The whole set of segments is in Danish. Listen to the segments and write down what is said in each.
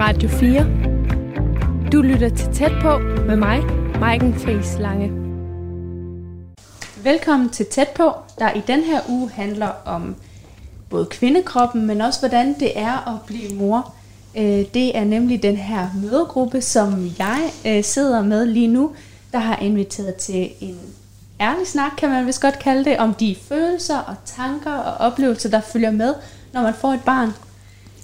Radio 4. Du lytter til Tæt på med mig, Maiken Friis Lange. Velkommen til Tæt på, der i den her uge handler om både kvindekroppen, men også hvordan det er at blive mor. Øh, det er nemlig den her mødegruppe, som jeg øh, sidder med lige nu, der har inviteret til en ærlig snak, kan man vist godt kalde det, om de følelser og tanker og oplevelser, der følger med, når man får et barn.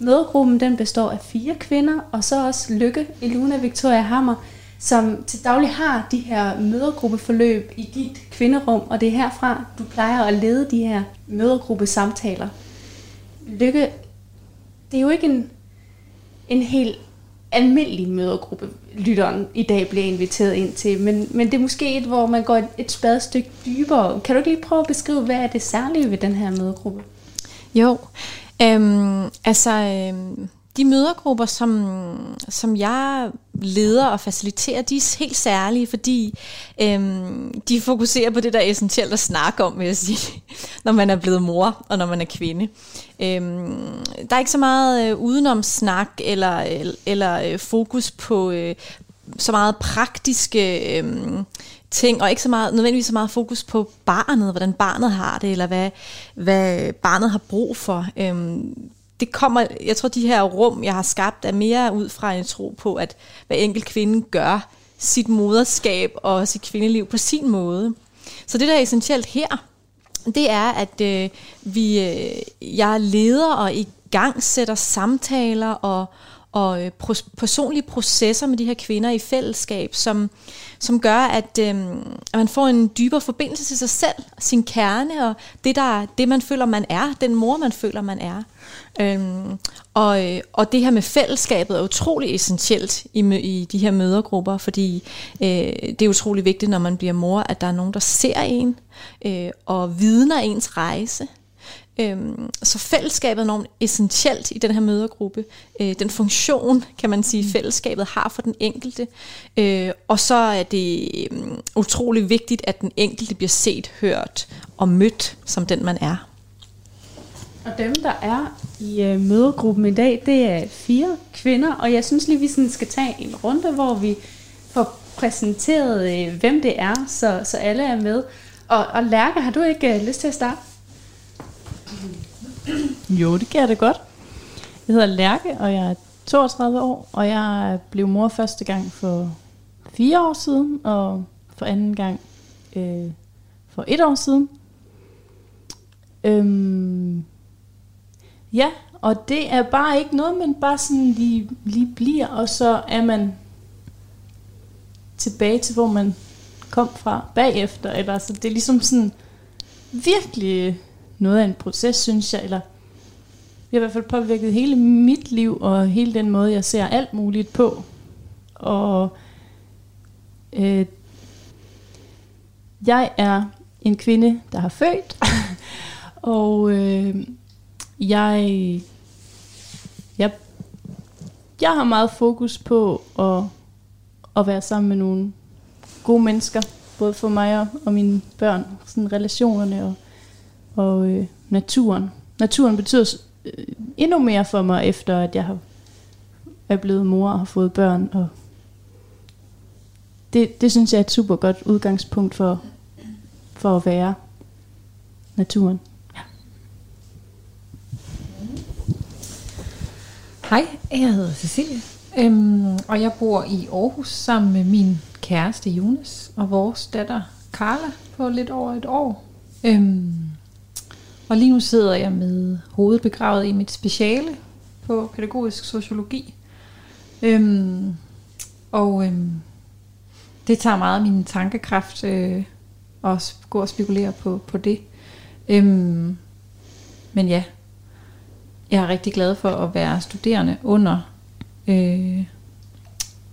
Mødegruppen den består af fire kvinder, og så også Lykke, Eluna Victoria Hammer, som til daglig har de her mødergruppeforløb i dit kvinderum, og det er herfra, du plejer at lede de her mødergruppesamtaler. Lykke, det er jo ikke en, en helt almindelig mødergruppe, lytteren i dag bliver inviteret ind til, men, men det er måske et, hvor man går et, et spadestykke dybere. Kan du ikke lige prøve at beskrive, hvad er det særlige ved den her mødergruppe? Jo, øhm, altså øhm, de mødergrupper, som, som jeg leder og faciliterer, de er helt særlige, fordi øhm, de fokuserer på det, der er essentielt at snakke om, vil jeg sige, når man er blevet mor og når man er kvinde. Øhm, der er ikke så meget øh, udenom snak eller, eller øh, fokus på øh, så meget praktiske øh, ting, og ikke så meget, nødvendigvis så meget fokus på barnet, hvordan barnet har det, eller hvad, hvad barnet har brug for. Øhm, det kommer, jeg tror, de her rum, jeg har skabt, er mere ud fra en tro på, at hver enkelt kvinde gør sit moderskab og sit kvindeliv på sin måde. Så det, der er essentielt her, det er, at øh, vi, øh, jeg leder og i gang sætter samtaler og, og øh, personlige processer med de her kvinder i fællesskab, som, som gør, at, øh, at man får en dybere forbindelse til sig selv, sin kerne og det, der, det man føler, man er, den mor, man føler, man er. Øhm, og, øh, og det her med fællesskabet er utrolig essentielt i, i de her mødergrupper, fordi øh, det er utrolig vigtigt, når man bliver mor, at der er nogen, der ser en øh, og vidner ens rejse. Øhm, så fællesskabet er enormt essentielt i den her mødergruppe. Øh, den funktion, kan man sige, fællesskabet har for den enkelte. Øh, og så er det øh, utrolig vigtigt, at den enkelte bliver set, hørt og mødt som den, man er. Og dem, der er i øh, mødegruppen i dag, det er fire kvinder, og jeg synes lige, vi sådan skal tage en runde, hvor vi får præsenteret, øh, hvem det er, så, så alle er med. Og, og Lærke, har du ikke øh, lyst til at starte? Jo, det kan jeg da godt. Jeg hedder Lærke, og jeg er 32 år, og jeg blev mor første gang for fire år siden, og for anden gang øh, for et år siden. Øhm, ja, og det er bare ikke noget, man bare sådan lige, lige bliver, og så er man tilbage til, hvor man kom fra bagefter. Eller, så det er ligesom sådan virkelig noget af en proces, synes jeg. Eller det har i hvert fald påvirket hele mit liv, og hele den måde, jeg ser alt muligt på. Og øh, jeg er en kvinde, der har født, og øh, jeg, jeg, jeg har meget fokus på at, at være sammen med nogle gode mennesker, både for mig og, og mine børn, sådan relationerne og, og øh, naturen. Naturen betyder øh, endnu mere for mig, efter at jeg har, er blevet mor og har fået børn. Og det, det synes jeg er et super godt udgangspunkt for, for at være naturen. Hej, jeg hedder Cecilie, øhm, og jeg bor i Aarhus sammen med min kæreste Jonas og vores datter Carla på lidt over et år. Øhm, og lige nu sidder jeg med hovedet begravet i mit speciale på pædagogisk sociologi. Øhm, og øhm, det tager meget af min tankekraft øh, at gå og spekulere på, på det. Øhm, men ja, jeg er rigtig glad for at være studerende under, øh,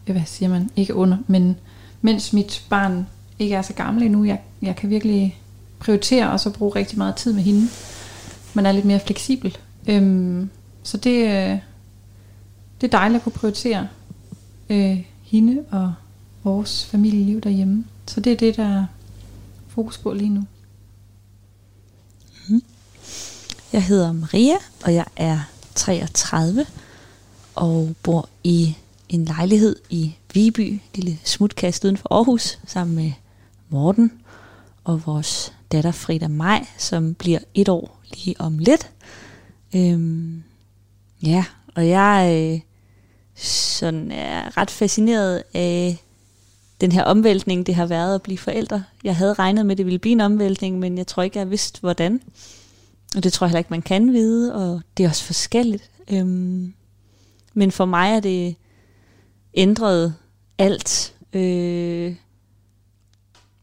hvad siger man, ikke under, men mens mit barn ikke er så gammel endnu, jeg, jeg kan virkelig prioritere og så bruge rigtig meget tid med hende. Man er lidt mere fleksibel. Øhm, så det, øh, det er dejligt at kunne prioritere øh, hende og vores familieliv derhjemme. Så det er det, der er fokus på lige nu. Mhm. Jeg hedder Maria, og jeg er 33 og bor i en lejlighed i Viby, lille smutkast uden for Aarhus, sammen med Morten og vores datter Frida Maj, som bliver et år lige om lidt. Øhm, ja, og jeg øh, sådan er ret fascineret af den her omvæltning, det har været at blive forældre. Jeg havde regnet med, at det ville blive en omvæltning, men jeg tror ikke, jeg vidste, hvordan. Og det tror jeg heller ikke, man kan vide, og det er også forskelligt. Øhm, men for mig er det ændret alt. Øh,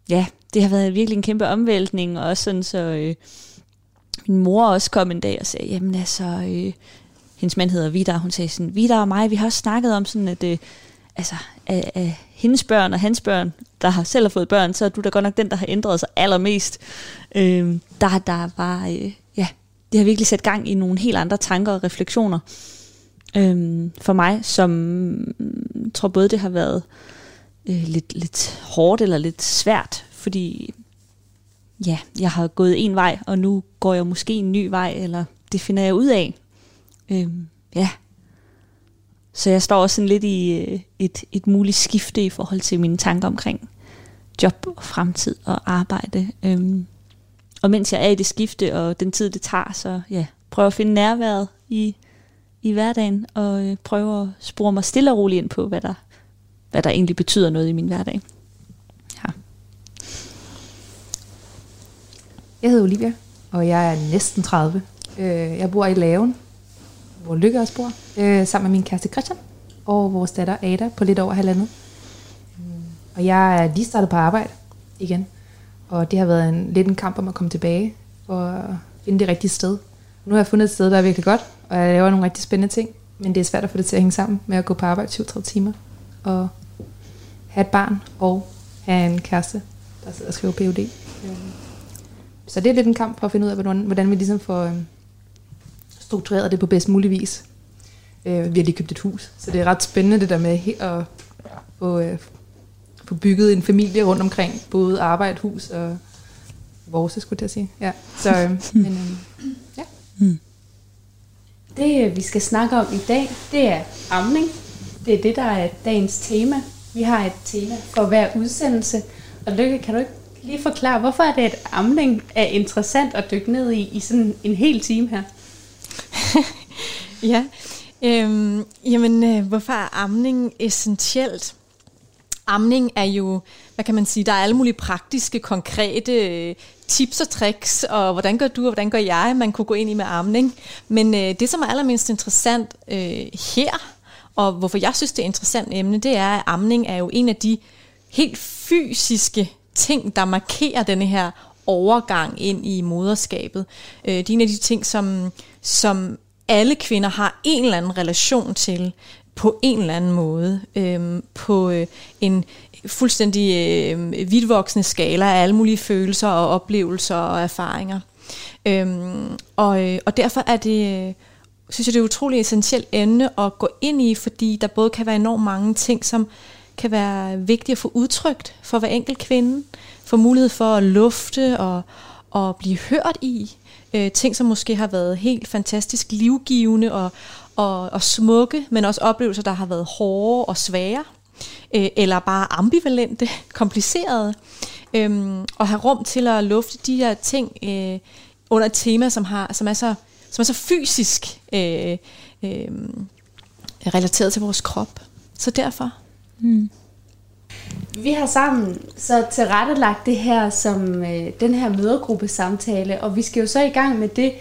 ja, det har været virkelig en kæmpe omvæltning, og også sådan så... Øh, min mor også kom en dag og sagde, jamen altså, øh, hendes mand hedder Vidar, hun sagde sådan, Vidar og mig, vi har også snakket om sådan, at øh, altså, af, af hendes børn og hans børn, der har selv har fået børn, så er du da godt nok den, der har ændret sig allermest. Øh, der, der var, øh, ja, det har virkelig sat gang i nogle helt andre tanker og refleksioner øh, for mig, som mm, tror både det har været øh, lidt, lidt hårdt eller lidt svært, fordi ja, jeg har gået en vej, og nu går jeg måske en ny vej, eller det finder jeg ud af. Øhm, ja. Så jeg står også sådan lidt i øh, et, et muligt skifte i forhold til mine tanker omkring job og fremtid og arbejde. Øhm, og mens jeg er i det skifte, og den tid det tager, så ja, prøver at finde nærværet i, i hverdagen, og øh, prøver at spore mig stille og roligt ind på, hvad der, hvad der egentlig betyder noget i min hverdag. Jeg hedder Olivia, og jeg er næsten 30. Øh, jeg bor i Laven, hvor Lykke også bor, øh, sammen med min kæreste Christian og vores datter Ada på lidt over halvandet. Mm. Og jeg er lige startet på arbejde igen, og det har været en, lidt en kamp om at komme tilbage og finde det rigtige sted. Nu har jeg fundet et sted, der er virkelig godt, og jeg laver nogle rigtig spændende ting, men det er svært at få det til at hænge sammen med at gå på arbejde 37 timer og have et barn og have en kæreste, der sidder og skriver PhD. Så det er lidt en kamp for at finde ud af, hvordan, hvordan vi ligesom får øh, struktureret det på bedst mulig vis. Øh, vi har lige købt et hus, så det er ret spændende det der med at få, øh, få bygget en familie rundt omkring, både arbejde, hus og vores, skulle jeg sige. Ja. Så, øh, men, øh, ja. Det, vi skal snakke om i dag, det er amning. Det er det, der er dagens tema. Vi har et tema for hver udsendelse. Og Lykke, kan du ikke lige forklare, hvorfor er det, at amning er interessant at dykke ned i i sådan en hel time her? Ja, øhm, jamen øh, hvorfor er amning essentielt? Amning er jo, hvad kan man sige, der er alle mulige praktiske, konkrete øh, tips og tricks, og hvordan gør du, og hvordan gør jeg, man kunne gå ind i med amning. Men øh, det, som er allermest interessant øh, her, og hvorfor jeg synes, det er et interessant emne, det er, at amning er jo en af de helt fysiske ting, der markerer denne her overgang ind i moderskabet. Øh, det er en af de ting, som, som alle kvinder har en eller anden relation til på en eller anden måde. Øh, på øh, en fuldstændig øh, vidtvoksende skala af alle mulige følelser og oplevelser og erfaringer. Øhm, og, øh, og derfor er det, øh, synes jeg, det er et utroligt essentielt emne at gå ind i, fordi der både kan være enormt mange ting, som kan være vigtigt at få udtrykt for hver enkelt kvinde, få mulighed for at lufte og, og blive hørt i. Øh, ting, som måske har været helt fantastisk livgivende og, og, og smukke, men også oplevelser, der har været hårde og svære, øh, eller bare ambivalente, komplicerede. Øhm, og have rum til at lufte de her ting øh, under et tema, som, har, som, er, så, som er så fysisk øh, øh, relateret til vores krop. Så derfor. Vi har sammen så tilrettelagt det her som øh, den her mødergruppe samtale, og vi skal jo så i gang med det,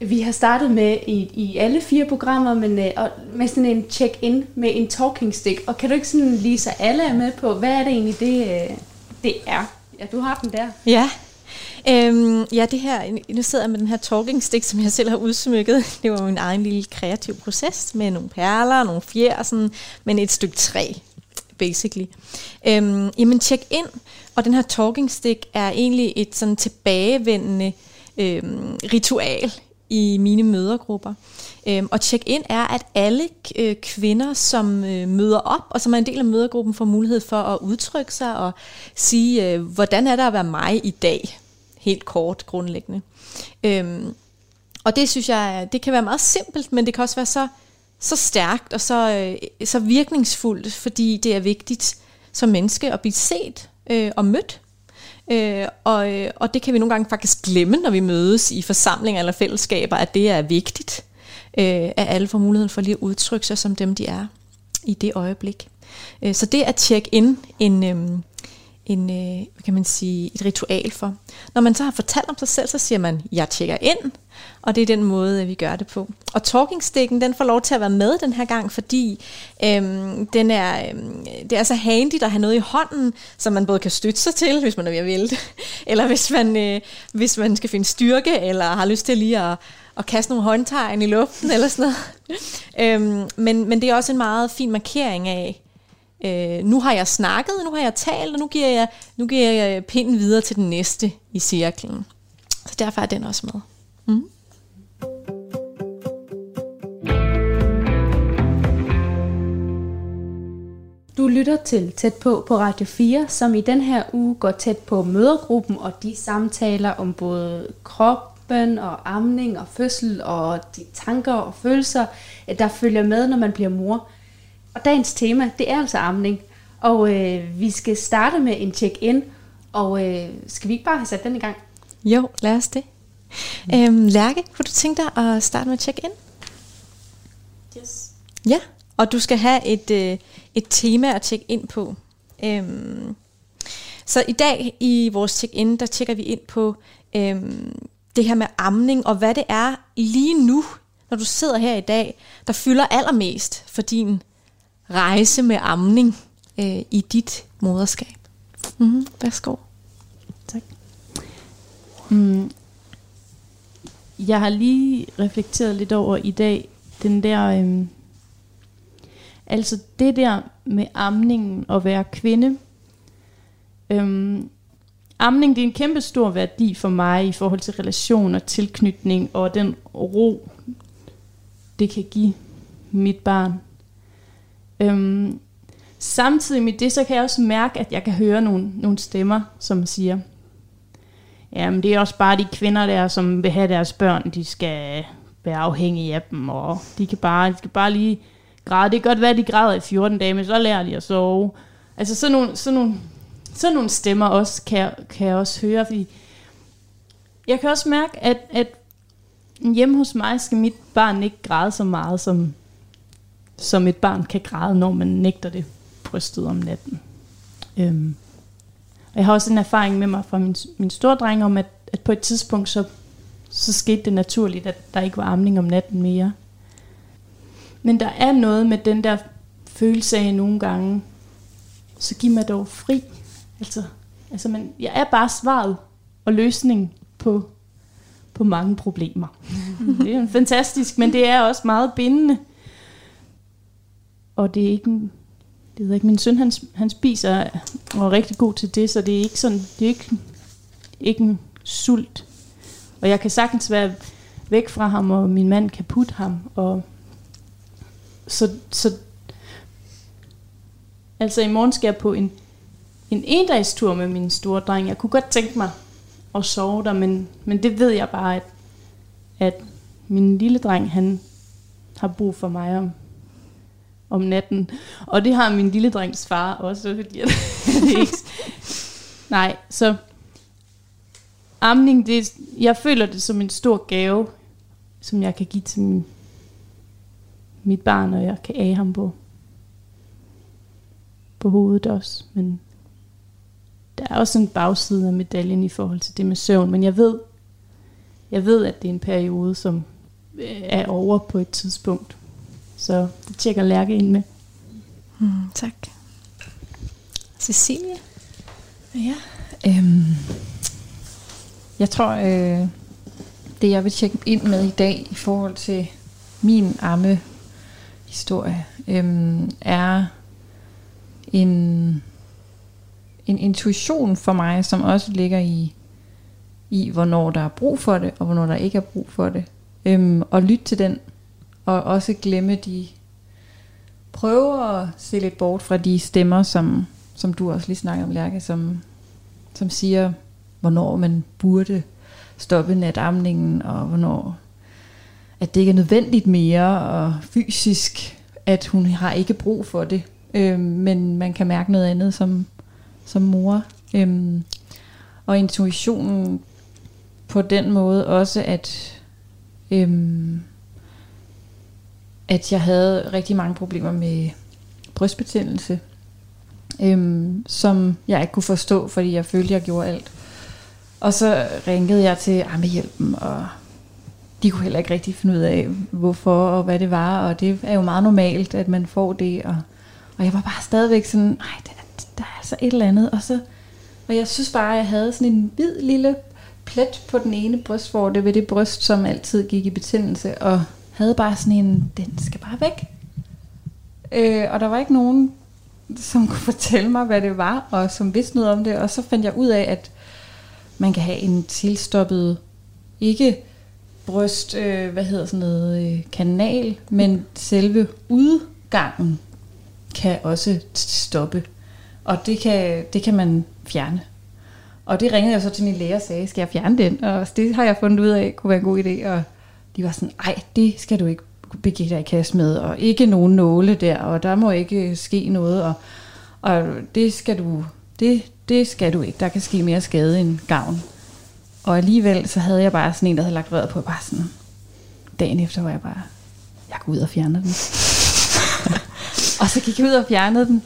vi har startet med i, i alle fire programmer, men øh, og med sådan en check-in med en talking stick. Og kan du ikke sådan lige så alle er med på, hvad er det egentlig, det, øh, det er? Ja, du har den der. Ja. Øhm, ja, det her, nu sidder jeg med den her talking stick, som jeg selv har udsmykket. Det var min egen lille kreativ proces med nogle perler, nogle fjer, og sådan, men et stykke træ, basically. Øhm, jamen, tjek ind, og den her talking stick er egentlig et sådan tilbagevendende øhm, ritual i mine mødergrupper. Øhm, og check ind er, at alle øh, kvinder, som øh, møder op, og som er en del af mødergruppen, får mulighed for at udtrykke sig og sige, øh, hvordan er der at være mig i dag? Helt kort grundlæggende. Øhm, og det synes jeg, det kan være meget simpelt, men det kan også være så, så stærkt og så, øh, så virkningsfuldt, fordi det er vigtigt som menneske at blive set øh, og mødt. Øh, og, øh, og det kan vi nogle gange faktisk glemme, når vi mødes i forsamlinger eller fællesskaber, at det er vigtigt, øh, at alle får muligheden for lige at udtrykke sig som dem, de er i det øjeblik. Øh, så det at tjekke ind en... Øh, en, øh, hvad kan man sige, et ritual for. Når man så har fortalt om sig selv, så siger man, jeg tjekker ind, og det er den måde, øh, vi gør det på. Og talkingstikken, den får lov til at være med den her gang, fordi øhm, den er, øhm, det er så handy at have noget i hånden, som man både kan støtte sig til, hvis man er ved at vælte, eller hvis man, øh, hvis man skal finde styrke, eller har lyst til lige at, at kaste nogle håndtegn i luften, eller sådan noget. øhm, men, men det er også en meget fin markering af, øh, nu har jeg snakket, nu har jeg talt, og nu giver jeg, nu giver jeg pinden videre til den næste i cirklen. Så derfor er den også med. Mm. Du lytter til Tæt på på Radio 4, som i den her uge går tæt på mødergruppen og de samtaler om både kroppen og amning og fødsel og de tanker og følelser, der følger med, når man bliver mor. Og dagens tema, det er altså amning. Og øh, vi skal starte med en check-in. Og øh, skal vi ikke bare have sat den i gang? Jo, lad os det. Mm. Øhm, Lærke, kunne du tænke dig at starte med check-in? Yes. Ja, og du skal have et, øh, et tema at tjekke ind på. Øhm, så i dag i vores check-in, der tjekker vi ind på øhm, det her med amning, og hvad det er lige nu, når du sidder her i dag, der fylder allermest for din rejse med amning øh, i dit moderskab. Mm-hmm. Værsgo. Tak. Mm. Jeg har lige reflekteret lidt over i dag, den der, øh, altså det der med amningen og være kvinde. Øhm, amning det er en kæmpe stor værdi for mig i forhold til relation og tilknytning og den ro, det kan give mit barn. Øhm, samtidig med det, så kan jeg også mærke, at jeg kan høre nogle, nogle stemmer, som siger, jamen det er også bare de kvinder der, som vil have deres børn, de skal være afhængige af dem, og de kan bare, de skal bare lige græde. Det kan godt være, at de græder i 14 dage, men så lærer de at sove. Altså sådan nogle, sådan nogle, sådan nogle stemmer også, kan, jeg, kan jeg også høre, fordi jeg kan også mærke, at, at hjemme hos mig skal mit barn ikke græde så meget, som som et barn kan græde, når man nægter det brystet om natten. Øhm. Og jeg har også en erfaring med mig fra min, min store dreng om, at, at på et tidspunkt, så, så skete det naturligt, at der ikke var amning om natten mere. Men der er noget med den der følelse af nogle gange, så giv mig dog fri. Altså, altså man, jeg er bare svaret og løsning på, på mange problemer. det er fantastisk, men det er også meget bindende og det er ikke en, det ved ikke, min søn han, han spiser og er rigtig god til det, så det er ikke sådan, det er ikke, ikke en sult. Og jeg kan sagtens være væk fra ham, og min mand kan putte ham, og så, så altså i morgen skal jeg på en, en endagstur med min store dreng. Jeg kunne godt tænke mig at sove der, men, men det ved jeg bare, at, at min lille dreng, han har brug for mig om om natten. Og det har min lille drengs far også, fordi det er ikke... Nej, så amning, det, jeg føler det som en stor gave, som jeg kan give til min, mit barn, og jeg kan af ham på, på hovedet også. Men der er også en bagside af medaljen i forhold til det med søvn, men jeg ved, jeg ved, at det er en periode, som øh, er over på et tidspunkt. Så det tjekker Lærke ind med. Mm, tak. Cecilie? Ja, øhm, jeg tror, øh, det jeg vil tjekke ind med i dag i forhold til min amme historie, øhm, er en, en intuition for mig, som også ligger i, i, hvornår der er brug for det, og hvornår der ikke er brug for det. Øhm, og lytte til den og også glemme de prøver at se lidt bort fra de stemmer, som, som du også lige snakker om, Lærke, som, som siger, hvornår man burde stoppe natamningen, og hvornår at det ikke er nødvendigt mere, og fysisk, at hun har ikke brug for det. Øh, men man kan mærke noget andet som, som mor. Øh, og intuitionen på den måde også, at, Øh, at jeg havde rigtig mange problemer med brystbetændelse, øhm, som jeg ikke kunne forstå, fordi jeg følte, jeg gjorde alt. Og så ringede jeg til Ammehjælpen, og de kunne heller ikke rigtig finde ud af, hvorfor og hvad det var, og det er jo meget normalt, at man får det, og, og jeg var bare stadigvæk sådan, nej, der, der er altså et eller andet, og så og jeg synes bare, at jeg havde sådan en hvid lille plet på den ene brystvorte ved det bryst, som altid gik i betændelse, og havde bare sådan en, den skal bare væk. Øh, og der var ikke nogen, som kunne fortælle mig, hvad det var, og som vidste noget om det. Og så fandt jeg ud af, at man kan have en tilstoppet, ikke bryst, øh, hvad hedder sådan noget, øh, kanal, men selve udgangen kan også stoppe. Og det kan, det kan man fjerne. Og det ringede jeg så til min læge og sagde, skal jeg fjerne den? Og det har jeg fundet ud af, kunne være en god idé. Og de var sådan, ej, det skal du ikke begive dig i kast med, og ikke nogen nåle der, og der må ikke ske noget, og, og det skal du, det, det skal du ikke. Der kan ske mere skade end gavn. Og alligevel så havde jeg bare sådan en, der havde lagt røret på, bare sådan, dagen efter var jeg bare, jeg går ud og fjerner den. og så gik jeg ud og fjernede den,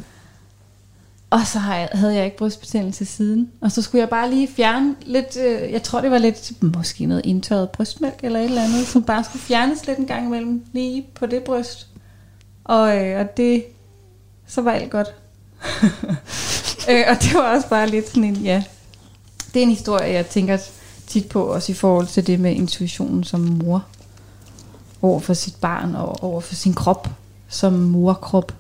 og så havde jeg ikke brystbetændelse siden. Og så skulle jeg bare lige fjerne lidt, øh, jeg tror det var lidt, måske noget indtørret brystmælk eller et eller andet, som bare skulle fjernes lidt en gang imellem, lige på det bryst. Og, øh, og det, så var alt godt. øh, og det var også bare lidt sådan en, ja, det er en historie, jeg tænker tit på, også i forhold til det med intuitionen som mor. Over for sit barn og over for sin krop, som morkrop.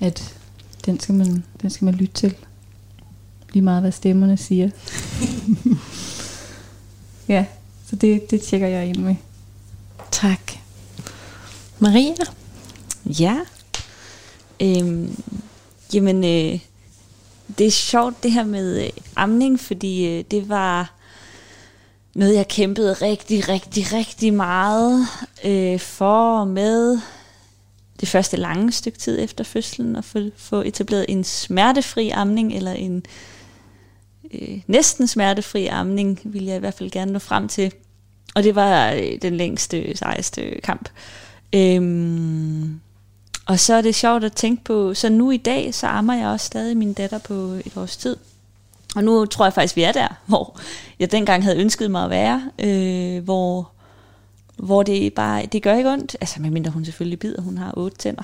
At den skal man, den skal man lytte til. Lige meget, hvad stemmerne siger. ja, så det, det tjekker jeg ind med. Tak. Maria? Ja. Øhm, jamen, øh, det er sjovt det her med øh, amning, fordi øh, det var noget, jeg kæmpede rigtig, rigtig, rigtig meget øh, for og med det første lange stykke tid efter fødslen at få, få etableret en smertefri amning, eller en øh, næsten smertefri amning, vil jeg i hvert fald gerne nå frem til. Og det var øh, den længste, sejeste kamp. Øhm, og så er det sjovt at tænke på, så nu i dag, så ammer jeg også stadig min datter på et års tid. Og nu tror jeg faktisk, vi er der, hvor jeg dengang havde ønsket mig at være, øh, hvor hvor det bare, det gør ikke ondt, altså medmindre hun selvfølgelig bider, hun har otte tænder,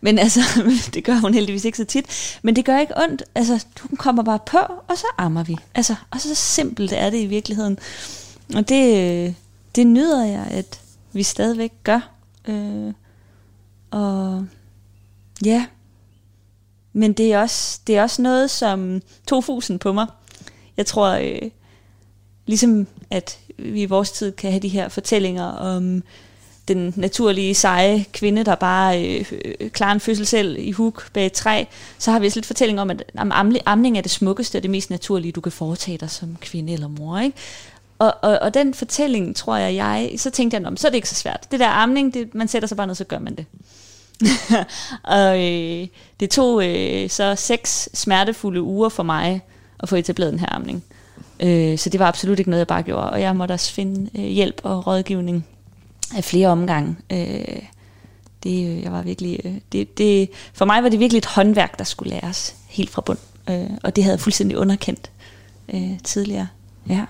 men altså, det gør hun heldigvis ikke så tit, men det gør ikke ondt, altså, hun kommer bare på, og så ammer vi, altså, og så simpelt er det i virkeligheden, og det, det nyder jeg, at vi stadigvæk gør, øh, og ja, men det er også, det er også noget, som tog fusen på mig, jeg tror, øh, ligesom at vi i vores tid kan have de her fortællinger om den naturlige, seje kvinde, der bare øh, klarer en fødsel selv i huk bag et træ, så har vi også lidt fortælling om, at amning er det smukkeste og det mest naturlige, du kan foretage dig som kvinde eller mor. Ikke? Og, og, og den fortælling, tror jeg, jeg, så tænkte jeg, så er det ikke så svært. Det der amning, det, man sætter sig bare ned, så gør man det. og øh, det tog øh, så seks smertefulde uger for mig at få etableret den her amning. Øh, så det var absolut ikke noget, jeg bare gjorde. Og jeg måtte også finde øh, hjælp og rådgivning af flere omgange. Øh, det, øh, jeg var virkelig, øh, det, det, for mig var det virkelig et håndværk, der skulle læres helt fra bund. Øh, og det havde jeg fuldstændig underkendt øh, tidligere. Ja.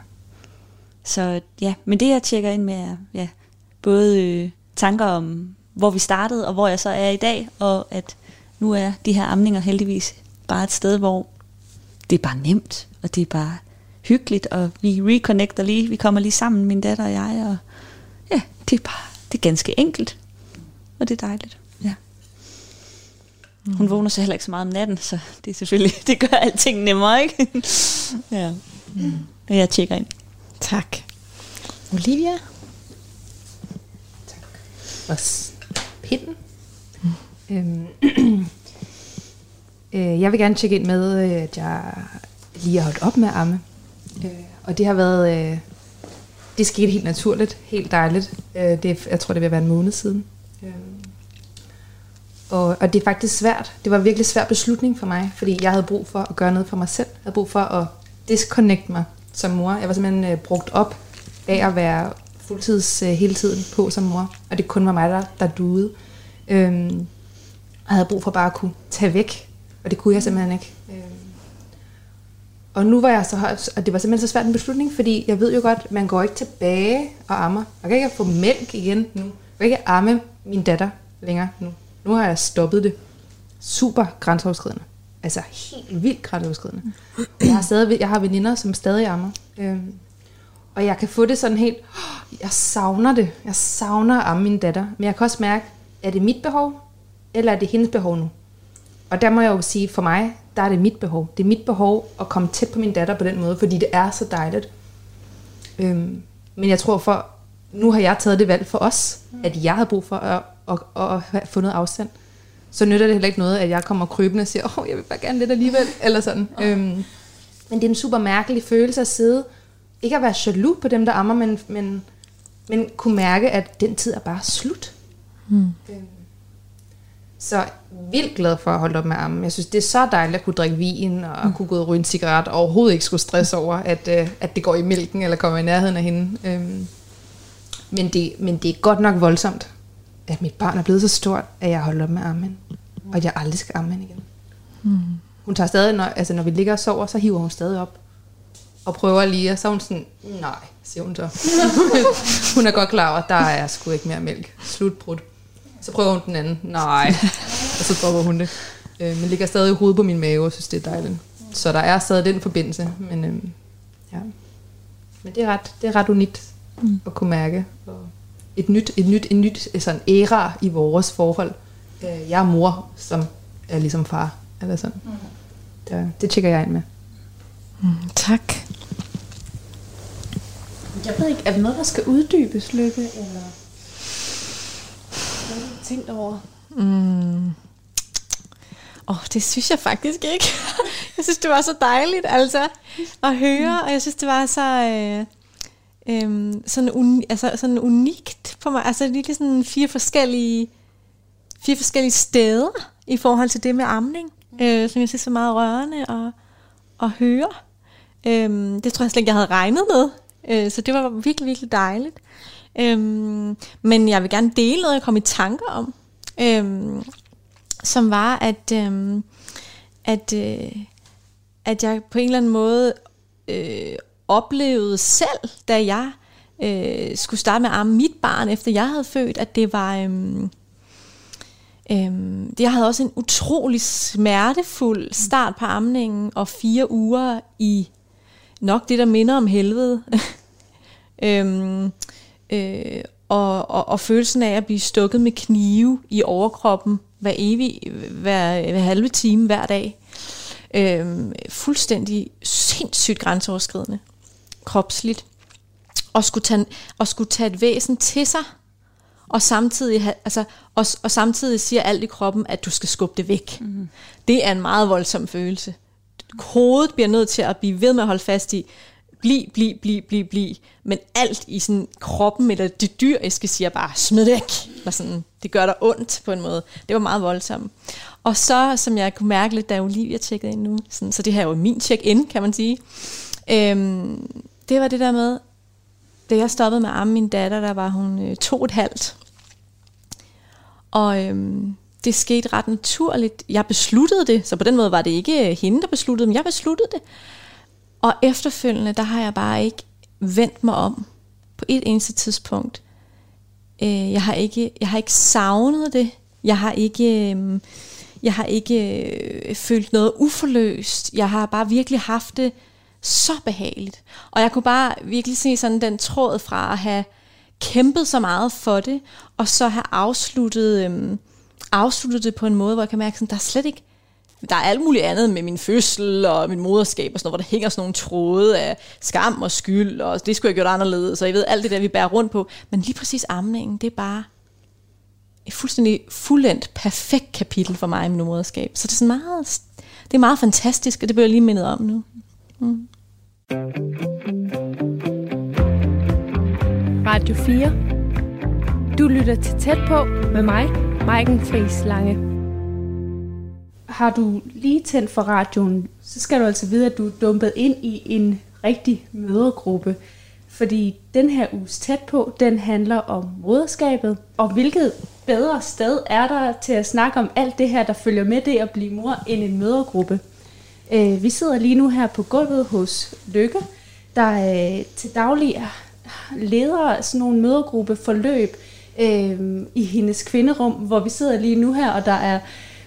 Så ja, men det jeg tjekker ind med er ja, både øh, tanker om, hvor vi startede, og hvor jeg så er i dag, og at nu er de her amninger heldigvis bare et sted, hvor det er bare nemt, og det er bare hyggeligt, og vi reconnecter lige, vi kommer lige sammen, min datter og jeg, og ja, det er bare, det er ganske enkelt, og det er dejligt, ja. Hun mm. vågner så heller ikke så meget om natten, så det er selvfølgelig, det gør alting nemmere, ikke? ja. Mm. Og jeg tjekker ind. Tak. Olivia? Tak. Og pinden. Mm. Øhm, øh, jeg vil gerne tjekke ind med, at jeg lige har holdt op med at amme. Øh, og det har været... Øh, det skete helt naturligt, helt dejligt. Øh, det, jeg tror, det vil være en måned siden. Øh, og, og det er faktisk svært. Det var en virkelig svær beslutning for mig, fordi jeg havde brug for at gøre noget for mig selv. Jeg havde brug for at disconnect mig som mor. Jeg var simpelthen øh, brugt op af at være fuldtids øh, hele tiden på som mor, og det kun var mig, der, der duede. Øhm, og jeg havde brug for bare at kunne tage væk, og det kunne jeg simpelthen ikke. Øhm, og nu var jeg så og det var simpelthen så svært en beslutning, fordi jeg ved jo godt, man går ikke tilbage og ammer. Jeg kan ikke få mælk igen nu. Jeg kan ikke amme min datter længere nu. Nu har jeg stoppet det. Super grænseoverskridende. Altså helt vildt grænseoverskridende. Jeg har, stadig, jeg har veninder, som stadig ammer. Øhm, og jeg kan få det sådan helt, jeg savner det. Jeg savner at amme min datter. Men jeg kan også mærke, er det mit behov, eller er det hendes behov nu? Og der må jeg jo sige, for mig, der er det mit behov. Det er mit behov at komme tæt på min datter på den måde, fordi det er så dejligt. Øhm, men jeg tror for, nu har jeg taget det valg for os, at jeg har brug for at, at, at, at få noget afstand. Så nytter det heller ikke noget, at jeg kommer krybende og siger, åh, jeg vil bare gerne lidt alligevel, eller sådan. Øhm, men det er en super mærkelig følelse at sidde, ikke at være jaloux på dem, der ammer, men, men, men kunne mærke, at den tid er bare slut. Hmm. Øhm, så vildt glad for at holde op med amme. Jeg synes, det er så dejligt at kunne drikke vin, og mm. kunne gå og ryge en cigaret, og overhovedet ikke skulle stresse over, at, øh, at det går i mælken, eller kommer i nærheden af hende. Øhm, men, det, men det er godt nok voldsomt, at mit barn er blevet så stort, at jeg holder op med ammen, og at jeg aldrig skal amme igen. Mm. Hun tager stadig, når, altså når vi ligger og sover, så hiver hun stadig op, og prøver lige, og så er hun sådan, nej, siger hun så. hun er godt klar over, at der er sgu ikke mere mælk. Slutbrud. Så prøver hun den anden. Nej. og så dropper hun det. Øh, men ligger stadig i hovedet på min mave, og synes, det er dejligt. Så der er stadig den forbindelse. Men, øh, ja. men det, er ret, det er ret unikt mm. at kunne mærke. Og et nyt, et nyt, et nyt sådan æra i vores forhold. Øh, jeg er mor, som er ligesom far. Eller sådan. Mm. Det, det tjekker jeg ind med. Mm, tak. Jeg ved ikke, er det noget, der skal uddybes, Lykke? Eller tænkt over? Mm. Åh, oh, det synes jeg faktisk ikke. jeg synes, det var så dejligt altså at høre, og jeg synes, det var så... Øh, øh, sådan, uni, altså, sådan unikt på mig. Altså lige sådan fire forskellige, fire forskellige steder i forhold til det med amning, øh, som jeg synes er meget rørende at, at høre. Øh, det tror jeg slet ikke, jeg havde regnet med. Øh, så det var virkelig, virkelig dejligt. Øhm, men jeg vil gerne dele noget, jeg kom i tanker om. Øhm, som var, at, øhm, at, øh, at jeg på en eller anden måde øh, oplevede selv, da jeg øh, skulle starte med at arme mit barn, efter jeg havde født, at det var... Øhm, Øhm, jeg havde også en utrolig smertefuld start på amningen, og fire uger i nok det, der minder om helvede. øhm, øh, og, og, og følelsen af at blive stukket med knive i overkroppen hver evig, hver, hver halve time hver dag. Øh, fuldstændig sindssygt grænseoverskridende. Kropsligt. Og skulle, tage, og skulle tage et væsen til sig, og samtidig, altså, og, og samtidig siger alt i kroppen, at du skal skubbe det væk. Mm. Det er en meget voldsom følelse. Hovedet bliver nødt til at blive ved med at holde fast i, bliv, bliv, bliv, bliv, bliv. Men alt i sådan kroppen, eller det dyriske, siger bare, smid det væk. Eller sådan, det gør dig ondt på en måde. Det var meget voldsomt. Og så, som jeg kunne mærke lidt, da Olivia tjekkede ind nu, sådan, så det her er jo min check-in, kan man sige. Øhm, det var det der med, da jeg stoppede med at amme min datter, der var hun øh, to et halvt. Og øhm, det skete ret naturligt. Jeg besluttede det, så på den måde var det ikke øh, hende, der besluttede, men jeg besluttede det. Og efterfølgende, der har jeg bare ikke vendt mig om på et eneste tidspunkt. Øh, jeg, har ikke, jeg har ikke savnet det. Jeg har ikke, øh, jeg har ikke øh, følt noget uforløst. Jeg har bare virkelig haft det så behageligt. Og jeg kunne bare virkelig se sådan den tråd fra at have kæmpet så meget for det, og så have afsluttet, øhm, afsluttet det på en måde, hvor jeg kan mærke, at der er slet ikke der er alt muligt andet med min fødsel og min moderskab og sådan noget, hvor der hænger sådan nogle tråde af skam og skyld, og det skulle jeg gjort anderledes, og jeg ved alt det der, vi bærer rundt på. Men lige præcis amningen, det er bare et fuldstændig fuldendt, perfekt kapitel for mig i min moderskab. Så det er sådan meget, det er meget fantastisk, og det bliver jeg lige mindet om nu. Mm. Radio 4. Du lytter til Tæt på med mig, Maiken Friis Lange. Har du lige tændt for radioen, så skal du altså vide, at du er dumpet ind i en rigtig mødergruppe. Fordi den her uges tæt på, den handler om moderskabet. Og hvilket bedre sted er der til at snakke om alt det her, der følger med det at blive mor, end en mødergruppe. Øh, vi sidder lige nu her på gulvet hos Lykke, der øh, til daglig er leder sådan nogle mødergruppe forløb øh, i hendes kvinderum, hvor vi sidder lige nu her, og der er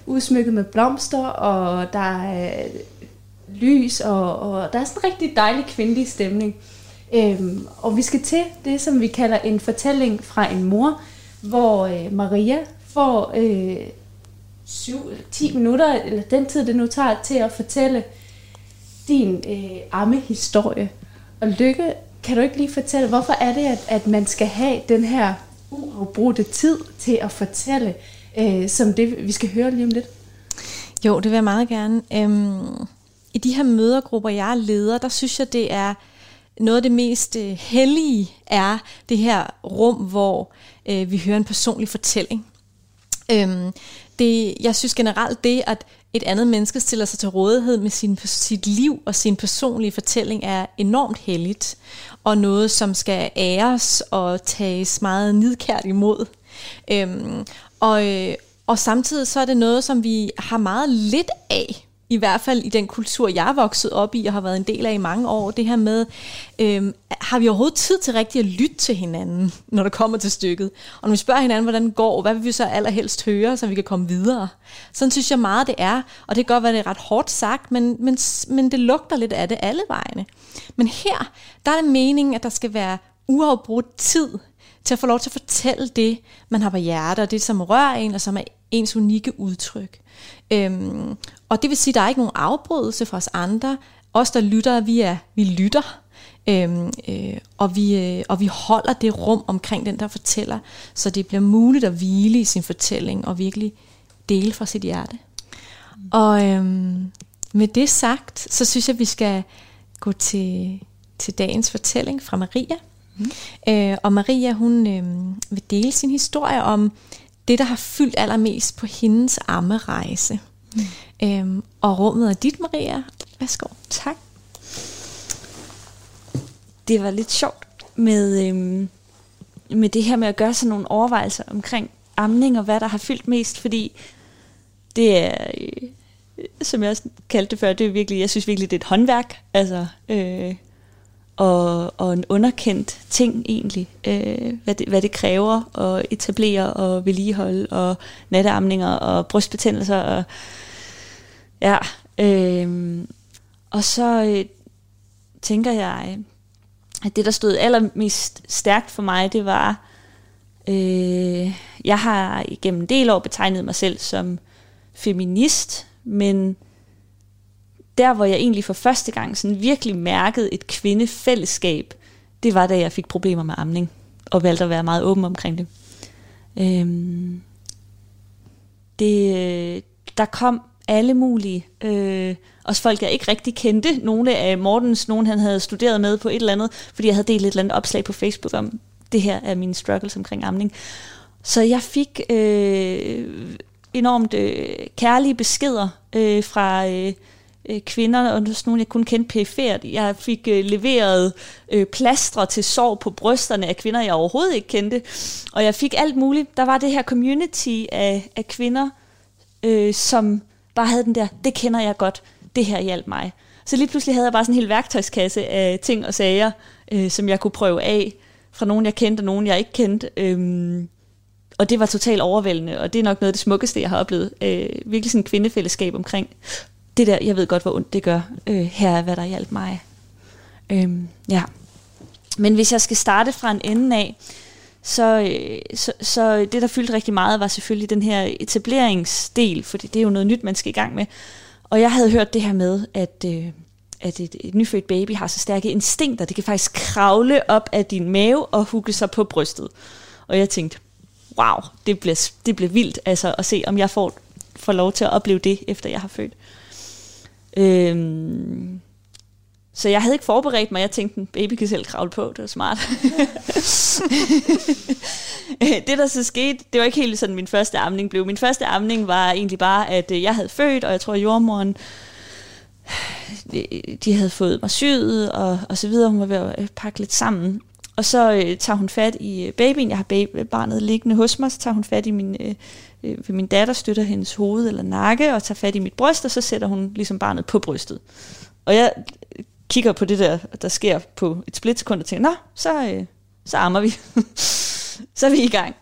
udsmykket med blomster, og der er lys, og, og der er sådan en rigtig dejlig kvindelig stemning. Øhm, og vi skal til det, som vi kalder en fortælling fra en mor, hvor øh, Maria får øh, 7-10 minutter, eller den tid, det nu tager til at fortælle din øh, ammehistorie. Og Lykke, kan du ikke lige fortælle, hvorfor er det, at, at man skal have den her uafbrudte tid til at fortælle, øh, som det, vi skal høre lige om lidt? Jo, det vil jeg meget gerne. Øhm, I de her mødergrupper, jeg er leder, der synes jeg, det er noget af det mest øh, hellige er det her rum, hvor øh, vi hører en personlig fortælling. Øhm, det, jeg synes generelt det, at et andet menneske stiller sig til rådighed med sin, sit liv og sin personlige fortælling, er enormt helligt, og noget, som skal æres og tages meget nidkært imod. Øhm, og, øh, og samtidig så er det noget, som vi har meget lidt af i hvert fald i den kultur, jeg er vokset op i og har været en del af i mange år, det her med, øh, har vi overhovedet tid til rigtig at lytte til hinanden, når det kommer til stykket? Og når vi spørger hinanden, hvordan det går, hvad vil vi så allerhelst høre, så vi kan komme videre? Sådan synes jeg meget, det er, og det kan godt være, det er ret hårdt sagt, men, men, men det lugter lidt af det alle vegne. Men her, der er det meningen, at der skal være uafbrudt tid til at få lov til at fortælle det, man har på hjertet, og det, som rører en, og som er ens unikke udtryk. Øhm, og det vil sige, at der er ikke nogen afbrydelse fra os andre. Os, der lytter, vi, er, vi lytter, øhm, øh, og, vi, øh, og vi holder det rum omkring den, der fortæller, så det bliver muligt at hvile i sin fortælling og virkelig dele fra sit hjerte. Mm. Og øhm, med det sagt, så synes jeg, at vi skal gå til, til dagens fortælling fra Maria. Mm. Øh, og Maria, hun øh, vil dele sin historie om det, der har fyldt allermest på hendes ammerejse. Mm. Øhm, og rummet er dit, Maria. Værsgo. Tak. Det var lidt sjovt med, øhm, med det her med at gøre sådan nogle overvejelser omkring amning og hvad der har fyldt mest, fordi det er, øh, som jeg også kaldte det før, det er virkelig, jeg synes virkelig, det er et håndværk, altså, øh, og, og en underkendt ting egentlig, øh, hvad, det, hvad det kræver at etablere og vedligeholde, og natteamninger og brystbetændelser og Ja, øh, og så øh, tænker jeg, at det, der stod allermest stærkt for mig, det var, øh, jeg har igennem en del år betegnet mig selv som feminist, men der, hvor jeg egentlig for første gang sådan virkelig mærkede et kvindefællesskab, det var, da jeg fik problemer med amning, og valgte at være meget åben omkring det. Øhm, det øh, der kom alle mulige. Øh, også folk, jeg ikke rigtig kendte. Nogle af Mortens, nogen han havde studeret med på et eller andet, fordi jeg havde delt et eller andet opslag på Facebook om, det her er mine struggles omkring amning. Så jeg fik øh, enormt øh, kærlige beskeder øh, fra øh, øh kvinder, og nogle jeg kun kendte perifært. Jeg fik øh, leveret øh, plastre til sår på brysterne af kvinder, jeg overhovedet ikke kendte. Og jeg fik alt muligt. Der var det her community af, af kvinder, øh, som bare havde den der, det kender jeg godt, det her hjalp mig. Så lige pludselig havde jeg bare sådan en hel værktøjskasse af ting og sager, øh, som jeg kunne prøve af, fra nogen jeg kendte og nogen jeg ikke kendte. Øhm, og det var totalt overvældende, og det er nok noget af det smukkeste, jeg har oplevet. Øh, virkelig sådan et kvindefællesskab omkring det der, jeg ved godt, hvor ondt det gør. Øh, her er, hvad der hjalp mig. Øhm, ja. Men hvis jeg skal starte fra en ende af, så, øh, så, så det, der fyldte rigtig meget, var selvfølgelig den her etableringsdel, fordi det er jo noget nyt, man skal i gang med. Og jeg havde hørt det her med, at, øh, at et, et nyfødt baby har så stærke instinkter, det kan faktisk kravle op af din mave og hugge sig på brystet. Og jeg tænkte, wow, det bliver, det bliver vildt altså, at se, om jeg får, får lov til at opleve det, efter jeg har født. Øhm, så jeg havde ikke forberedt mig. Jeg tænkte, baby kan selv kravle på. Det var smart. det, der så skete, det var ikke helt sådan, min første amning blev. Min første amning var egentlig bare, at øh, jeg havde født, og jeg tror, at jordmoren øh, de havde fået mig syet, og, og så videre. Hun var ved at pakke lidt sammen. Og så øh, tager hun fat i øh, babyen. Jeg har baby, barnet liggende hos mig. Så tager hun fat i min, øh, øh, min datter, støtter hendes hoved eller nakke, og tager fat i mit bryst, og så sætter hun ligesom barnet på brystet. Og jeg øh, kigger på det der, der sker på et splitsekund, og tænker, nå, så, øh, så ammer vi. så er vi i gang.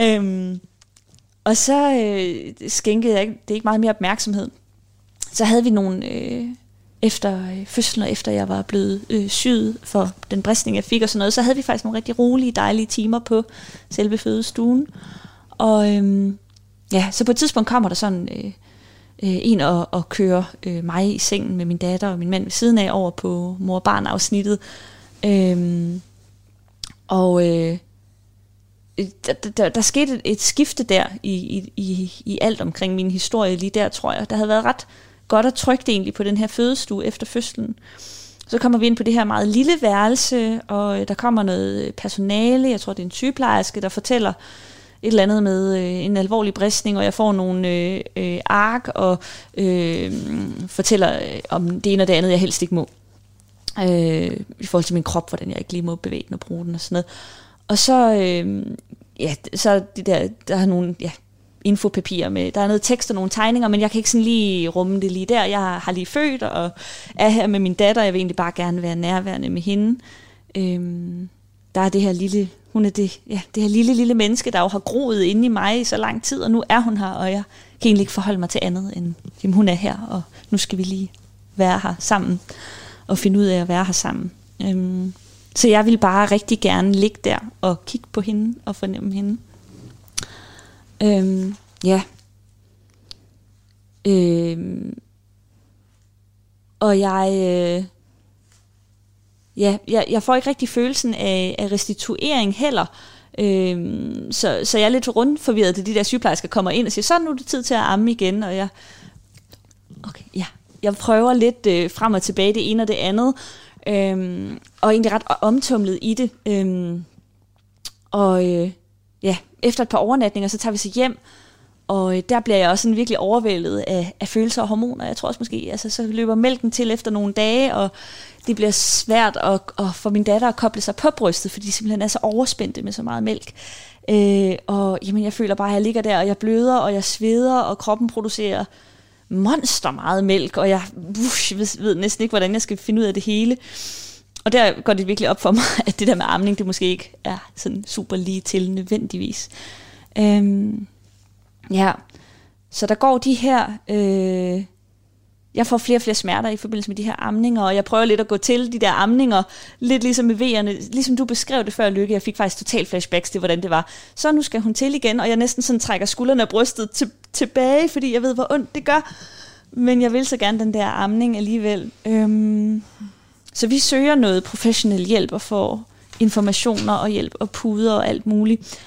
Øhm, og så øh, skænkede jeg det er ikke meget mere opmærksomhed. Så havde vi nogle, øh, efter øh, fødslen og efter jeg var blevet øh, syet for den bristning, jeg fik og sådan noget, så havde vi faktisk nogle rigtig rolige, dejlige timer på selve fødestuen. Og øhm, ja, så på et tidspunkt kommer der sådan øh, øh, en og, og kører øh, mig i sengen med min datter og min mand ved siden af over på mor-barn afsnittet. Øhm, og øh, øh der, der, der skete et, et skifte der i, i, i, i alt omkring min historie lige der, tror jeg. Der havde været ret godt og trygt egentlig på den her fødestue efter fødslen. Så kommer vi ind på det her meget lille værelse, og øh, der kommer noget personale, jeg tror det er en sygeplejerske, der fortæller et eller andet med øh, en alvorlig bristning, og jeg får nogle øh, øh, ark og øh, fortæller øh, om det ene og det andet, jeg helst ikke må. Øh, I forhold til min krop, hvordan jeg ikke lige må bevæge den og bruge den og sådan noget. Og så, øh, ja, så det der, der er nogle, ja, infopapirer med, der er noget tekst og nogle tegninger, men jeg kan ikke sådan lige rumme det lige der. Jeg har lige født og er her med min datter, jeg vil egentlig bare gerne være nærværende med hende. Øhm, der er det her lille, hun er det, ja, det her lille, lille menneske, der jo har groet inde i mig i så lang tid, og nu er hun her, og jeg kan egentlig ikke forholde mig til andet, end jamen, hun er her, og nu skal vi lige være her sammen, og finde ud af at være her sammen. Øhm, så jeg vil bare rigtig gerne ligge der og kigge på hende og fornemme hende. Øhm, ja. Øhm, og jeg, øh, ja, jeg, jeg får ikke rigtig følelsen af, af restituering heller. Øhm, så, så jeg er lidt rundt forvirret, da de der sygeplejersker kommer ind og siger, så nu er det tid til at amme igen, og jeg, okay, ja, jeg prøver lidt øh, frem og tilbage det ene og det andet, øhm, og egentlig ret omtumlet i det. Øhm, og øh, ja, efter et par overnatninger, så tager vi så hjem, og øh, der bliver jeg også sådan virkelig overvældet af, af følelser og hormoner. Jeg tror også måske, altså så løber mælken til efter nogle dage, og det bliver svært at, at for min datter at koble sig på brystet, fordi de simpelthen er så overspændte med så meget mælk. Øh, og jamen, jeg føler bare, at jeg ligger der, og jeg bløder, og jeg sveder, og kroppen producerer monster meget mælk, og jeg uh, ved, ved næsten ikke, hvordan jeg skal finde ud af det hele. Og der går det virkelig op for mig, at det der med amning, det måske ikke er sådan super lige til nødvendigvis. Øhm, ja, så der går de her... Øh, jeg får flere og flere smerter i forbindelse med de her amninger, og jeg prøver lidt at gå til de der amninger, lidt ligesom med V'erne, ligesom du beskrev det før, Lykke, jeg fik faktisk total flashbacks til, hvordan det var. Så nu skal hun til igen, og jeg næsten sådan trækker skuldrene og brystet til, tilbage, fordi jeg ved, hvor ondt det gør. Men jeg vil så gerne den der amning alligevel. Øhm, så vi søger noget professionel hjælp og får informationer og hjælp og puder og alt muligt.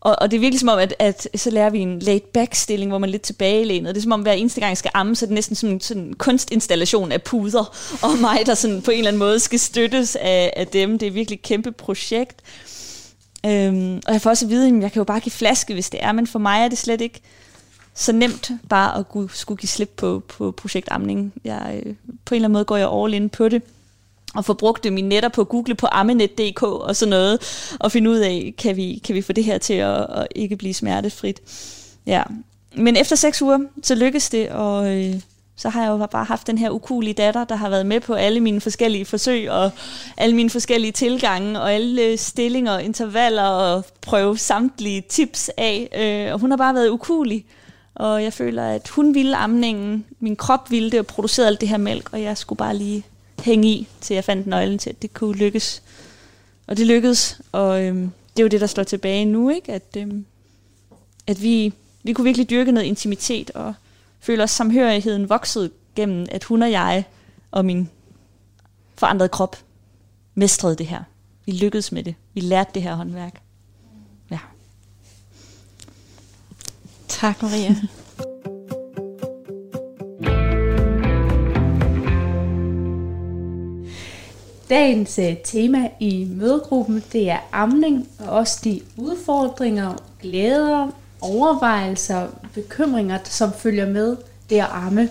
Og, og det er virkelig som om, at, at så lærer vi en laid back stilling, hvor man er lidt tilbagelænet. Det er som om, hver eneste gang jeg skal amme, så er det næsten en sådan en kunstinstallation af puder, og mig, der sådan på en eller anden måde skal støttes af, af dem. Det er virkelig et kæmpe projekt. Øhm, og jeg får også at vide, at jeg kan jo bare give flaske, hvis det er, men for mig er det slet ikke så nemt bare at skulle give slip på, på projektamning. Jeg, øh, på en eller anden måde går jeg all in på det og få brugt mine netter på Google på ammenet.dk og sådan noget, og finde ud af, kan vi, kan vi få det her til at, at ikke blive smertefrit. Ja. Men efter seks uger, så lykkedes det, og øh, så har jeg jo bare haft den her ukulige datter, der har været med på alle mine forskellige forsøg, og alle mine forskellige tilgange, og alle stillinger, intervaller, og prøve samtlige tips af. Øh, og hun har bare været ukulig. Og jeg føler, at hun ville amningen, min krop ville det, og producerede alt det her mælk, og jeg skulle bare lige hænge i, til jeg fandt nøglen til, at det kunne lykkes. Og det lykkedes, og øhm, det er jo det, der står tilbage nu, ikke? At, øhm, at vi, vi kunne virkelig dyrke noget intimitet, og føle os samhørigheden voksede gennem, at hun og jeg og min forandrede krop mestrede det her. Vi lykkedes med det. Vi lærte det her håndværk. Ja. Tak, Maria. Dagens øh, tema i mødegruppen, det er amning, og også de udfordringer, glæder, overvejelser, bekymringer, som følger med det at amme.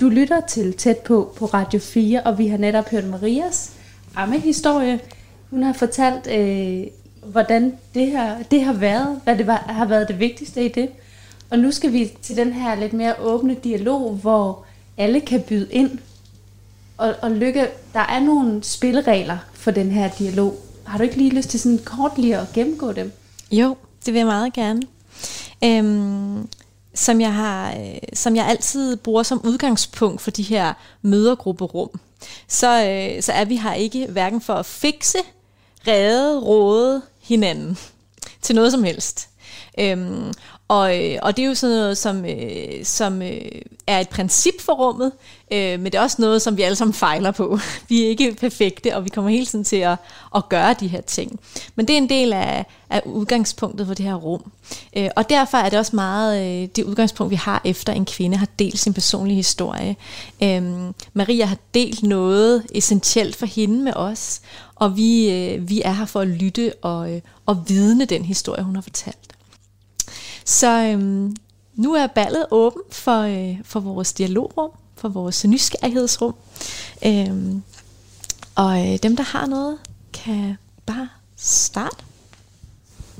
Du lytter til Tæt på på Radio 4, og vi har netop hørt Marias ammehistorie. Hun har fortalt, øh, hvordan det, her, det har været, hvad det var, har været det vigtigste i det. Og nu skal vi til den her lidt mere åbne dialog, hvor alle kan byde ind. Og, og Lykke, der er nogle spilleregler for den her dialog. Har du ikke lige lyst til sådan kort lige at gennemgå dem? Jo, det vil jeg meget gerne. Øhm, som, jeg har, øh, som jeg altid bruger som udgangspunkt for de her mødergrupperum, så, øh, så er vi her ikke hverken for at fikse, redde, råde hinanden til noget som helst. Øhm, og, øh, og det er jo sådan noget, som, øh, som øh, er et princip for rummet, øh, men det er også noget, som vi alle sammen fejler på. Vi er ikke perfekte, og vi kommer hele tiden til at, at gøre de her ting. Men det er en del af, af udgangspunktet for det her rum. Øh, og derfor er det også meget øh, det udgangspunkt, vi har efter en kvinde har delt sin personlige historie. Øh, Maria har delt noget essentielt for hende med os, og vi, øh, vi er her for at lytte og, øh, og vidne den historie, hun har fortalt. Så øhm, nu er ballet åben for, øh, for vores dialogrum, for vores nysgerrighedsrum. Øhm, og øh, dem, der har noget, kan bare starte.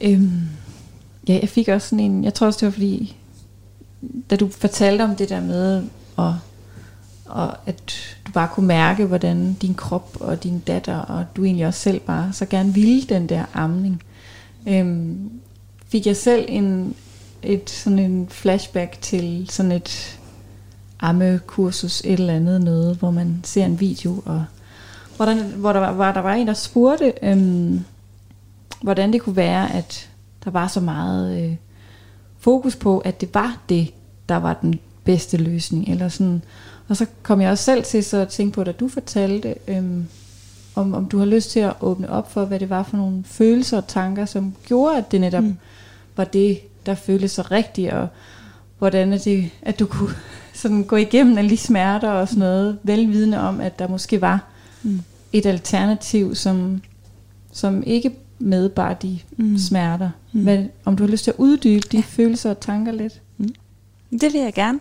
Øhm, ja, jeg fik også sådan en, jeg tror også det var fordi, da du fortalte om det der med, og, og at du bare kunne mærke, hvordan din krop og din datter, og du egentlig også selv bare så gerne ville den der amning, øhm, fik jeg selv en, et sådan en flashback til sådan et ammekursus, et eller andet noget, hvor man ser en video, og hvor der, hvor der, var, hvor der var en, der spurgte, øhm, hvordan det kunne være, at der var så meget øh, fokus på, at det var det, der var den bedste løsning. Eller sådan. Og så kom jeg også selv til så at tænke på, da du fortalte, øhm, om, om du har lyst til at åbne op for, hvad det var for nogle følelser og tanker, som gjorde, at det netop mm. var det, der føltes så rigtigt, og hvordan at, det, at du kunne sådan gå igennem alle de smerter og sådan noget, velvidende om, at der måske var mm. et alternativ, som, som ikke medbar de mm. smerter. Mm. Hvad, om du har lyst til at uddybe de ja. følelser og tanker lidt? Mm. Det vil jeg gerne.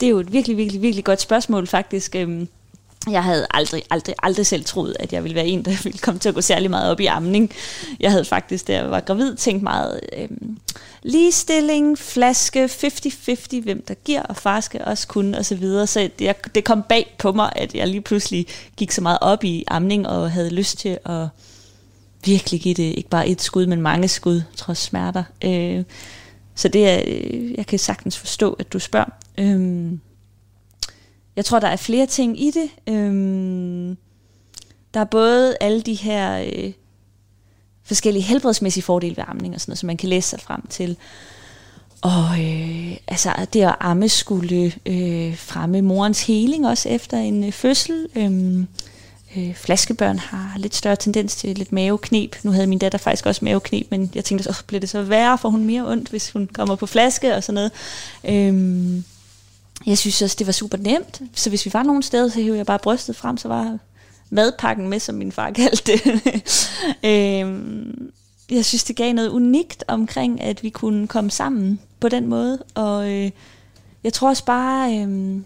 Det er jo et virkelig, virkelig, virkelig godt spørgsmål faktisk. Øhm, jeg havde aldrig, aldrig, aldrig selv troet, at jeg ville være en, der ville komme til at gå særlig meget op i amning. Jeg havde faktisk, da jeg var gravid, tænkt meget øhm, ligestilling, flaske, 50-50, hvem der giver, og far skal også kunne, og så videre. Så det, det kom bag på mig, at jeg lige pludselig gik så meget op i amning, og havde lyst til at virkelig give det ikke bare et skud, men mange skud, trods smerter. Øh, så det er, øh, jeg kan sagtens forstå, at du spørger. Øh, jeg tror, der er flere ting i det. Øhm, der er både alle de her øh, forskellige helbredsmæssige fordele ved amning og sådan noget, som man kan læse sig frem til. Og øh, altså, det at amme skulle øh, fremme morens heling også efter en øh, fødsel. Øhm, øh, flaskebørn har lidt større tendens til lidt maveknep. Nu havde min datter faktisk også maveknep, men jeg tænkte, så bliver det så værre, for hun mere ondt, hvis hun kommer på flaske og sådan noget. Øhm, jeg synes også, det var super nemt. Så hvis vi var nogen steder, så hævde jeg bare brystet frem, så var madpakken med, som min far kaldte det. øhm, jeg synes, det gav noget unikt omkring, at vi kunne komme sammen på den måde. Og øh, jeg tror også bare, øh,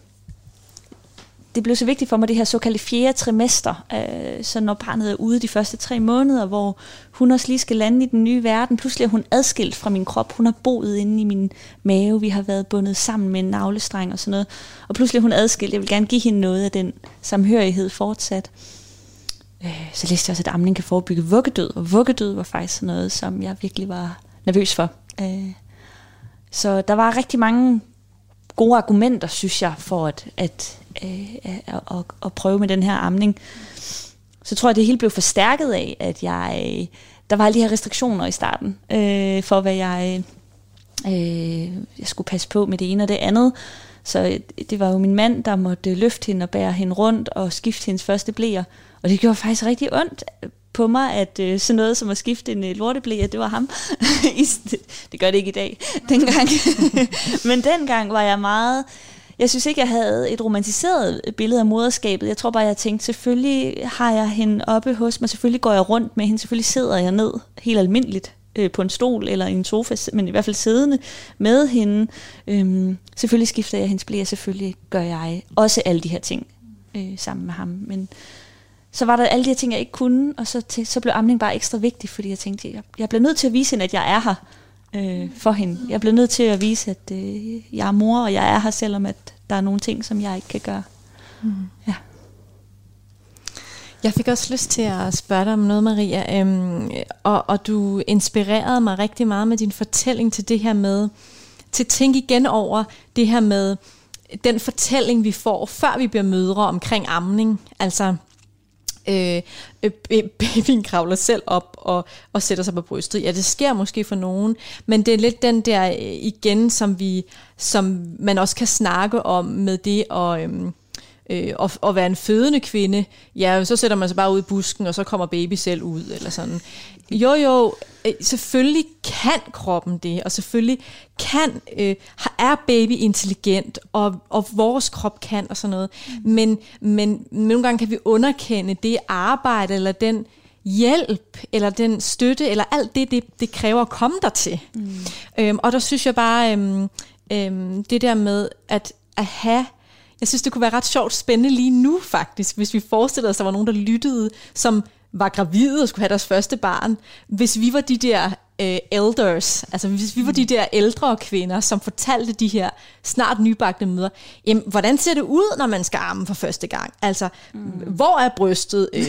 det blev så vigtigt for mig, det her såkaldte fjerde trimester, øh, så når barnet er ude de første tre måneder, hvor hun også lige skal lande i den nye verden. Pludselig er hun adskilt fra min krop. Hun har boet inde i min mave. Vi har været bundet sammen med en navlestreng og sådan noget. Og pludselig er hun adskilt. Jeg vil gerne give hende noget af den samhørighed fortsat. Øh, så læste jeg også, at amning kan forebygge vuggedød. Og vuggedød var faktisk noget, som jeg virkelig var nervøs for. Øh, så der var rigtig mange gode argumenter, synes jeg, for at, at, øh, at, at, at prøve med den her amning. Så tror jeg, det hele blev forstærket af, at jeg øh, der var alle de her restriktioner i starten, øh, for hvad jeg, øh, jeg skulle passe på med det ene og det andet. Så det var jo min mand, der måtte løfte hende og bære hende rundt og skifte hendes første blæer. Og det gjorde faktisk rigtig ondt på mig, at øh, sådan noget som at skifte en øh, det var ham. det gør det ikke i dag, dengang. Men dengang var jeg meget jeg synes ikke, jeg havde et romantiseret billede af moderskabet. Jeg tror bare, jeg tænkte, selvfølgelig har jeg hende oppe hos mig, selvfølgelig går jeg rundt med hende, selvfølgelig sidder jeg ned helt almindeligt øh, på en stol eller i en sofa, men i hvert fald siddende med hende. Øhm, selvfølgelig skifter jeg hendes blære, selvfølgelig gør jeg også alle de her ting øh, sammen med ham. Men så var der alle de her ting, jeg ikke kunne, og så, til, så blev amning bare ekstra vigtig, fordi jeg tænkte, jeg, jeg bliver nødt til at vise hende, at jeg er her øh, for hende. Jeg bliver nødt til at vise, at øh, jeg er mor, og jeg er her, selvom at der er nogle ting, som jeg ikke kan gøre. Mm. Ja. Jeg fik også lyst til at spørge dig om noget, Maria, øhm, og, og du inspirerede mig rigtig meget med din fortælling til det her med, til at tænke igen over det her med den fortælling, vi får, før vi bliver mødre omkring amning. Altså, øh, øh, babyen kravler selv op og, og sætter sig på brystet. Ja, det sker måske for nogen, men det er lidt den der øh, igen, som vi, som man også kan snakke om med det og øhm, øh, og, og være en fødende kvinde, ja, så sætter man sig bare ud i busken, og så kommer baby selv ud, eller sådan. Jo, jo, øh, selvfølgelig kan kroppen det, og selvfølgelig kan, øh, er baby intelligent, og, og vores krop kan, og sådan noget. Mm. Men, men nogle gange kan vi underkende det arbejde, eller den hjælp, eller den støtte, eller alt det, det, det kræver at komme der til. Mm. Øhm, og der synes jeg bare, øhm, øhm, det der med at, at have jeg synes, det kunne være ret sjovt spændende lige nu faktisk, hvis vi forestillede os, at der var nogen, der lyttede, som var gravide og skulle have deres første barn. Hvis vi var de der øh, elders, altså hvis vi var de der ældre kvinder, som fortalte de her snart nybagte møder, jamen, hvordan ser det ud, når man skal arme for første gang? Altså, mm. hvor er brystet? Øh,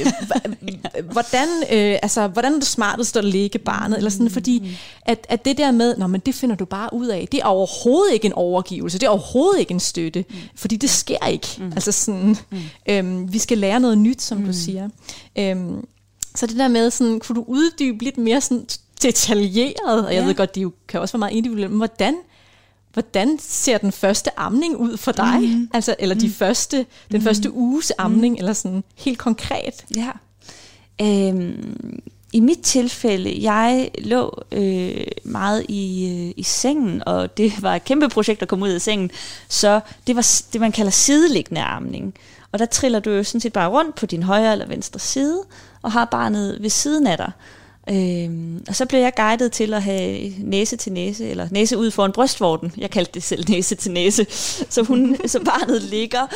hvordan, øh, altså, hvordan er det smartest at lægge barnet? Eller sådan, fordi mm. at, at det der med, Nå, men det finder du bare ud af, det er overhovedet ikke en overgivelse, det er overhovedet ikke en støtte, mm. fordi det sker ikke. Mm. Altså sådan, mm. øhm, vi skal lære noget nyt, som mm. du siger. Øhm, så det der med, sådan, kunne du uddybe lidt mere sådan detaljeret, og jeg ja. ved godt, de jo kan også være meget individuelle, men hvordan, hvordan ser den første amning ud for dig? Mm. Altså, eller de mm. første, den mm. første uges amning, mm. eller sådan helt konkret? Ja. Øhm, I mit tilfælde, jeg lå øh, meget i, øh, i sengen, og det var et kæmpe projekt at komme ud af sengen, så det var det, man kalder sideliggende amning. Og der triller du jo sådan set bare rundt på din højre eller venstre side, og har barnet ved siden af dig. Øhm, og så blev jeg guidet til at have næse til næse, eller næse ud foran brystvorten. Jeg kaldte det selv næse til næse. Så, hun, så barnet ligger.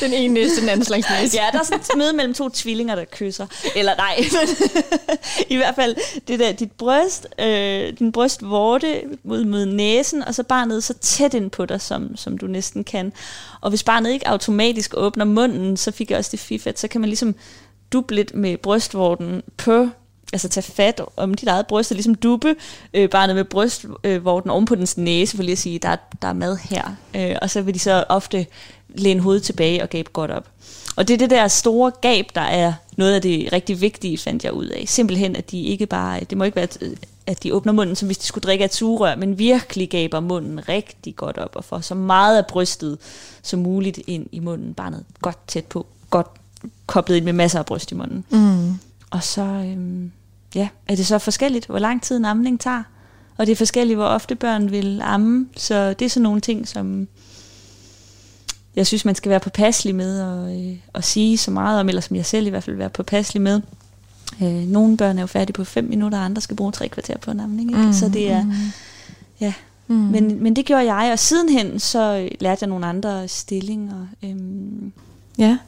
den ene næse, den anden slags næse. Ja, der er sådan et møde mellem to tvillinger, der kysser. Eller nej, men i hvert fald det der, dit bryst, øh, din brystvorte mod, mod næsen, og så barnet så tæt ind på dig, som, som du næsten kan. Og hvis barnet ikke automatisk åbner munden, så fik jeg også det fif, at så kan man ligesom duble lidt med brystvorten på altså tage fat om dit eget bryst, og ligesom duppe øh, barnet med brystvorten øh, oven på dens næse, for lige at sige, der, der er mad her. Øh, og så vil de så ofte læne hovedet tilbage og gabe godt op. Og det er det der store gab, der er noget af det rigtig vigtige, fandt jeg ud af. Simpelthen, at de ikke bare, øh, det må ikke være, øh, at de åbner munden, som hvis de skulle drikke et sugerør, men virkelig gaber munden rigtig godt op, og får så meget af brystet som muligt ind i munden. Barnet godt tæt på, godt koblet ind med masser af bryst i munden. Mm. Og så øhm, ja, er det så forskelligt, hvor lang tid en amning tager. Og det er forskelligt, hvor ofte børn vil amme. Så det er sådan nogle ting, som jeg synes, man skal være påpasselig med at, øh, at sige så meget om, eller som jeg selv i hvert fald være påpasselig med. Øh, nogle børn er jo færdige på 5 minutter, og andre skal bruge tre kvarter på en amning. Ikke? Mm, så det er, mm. ja. Mm. Men, men det gjorde jeg, og sidenhen så lærte jeg nogle andre stillinger. Øhm, ja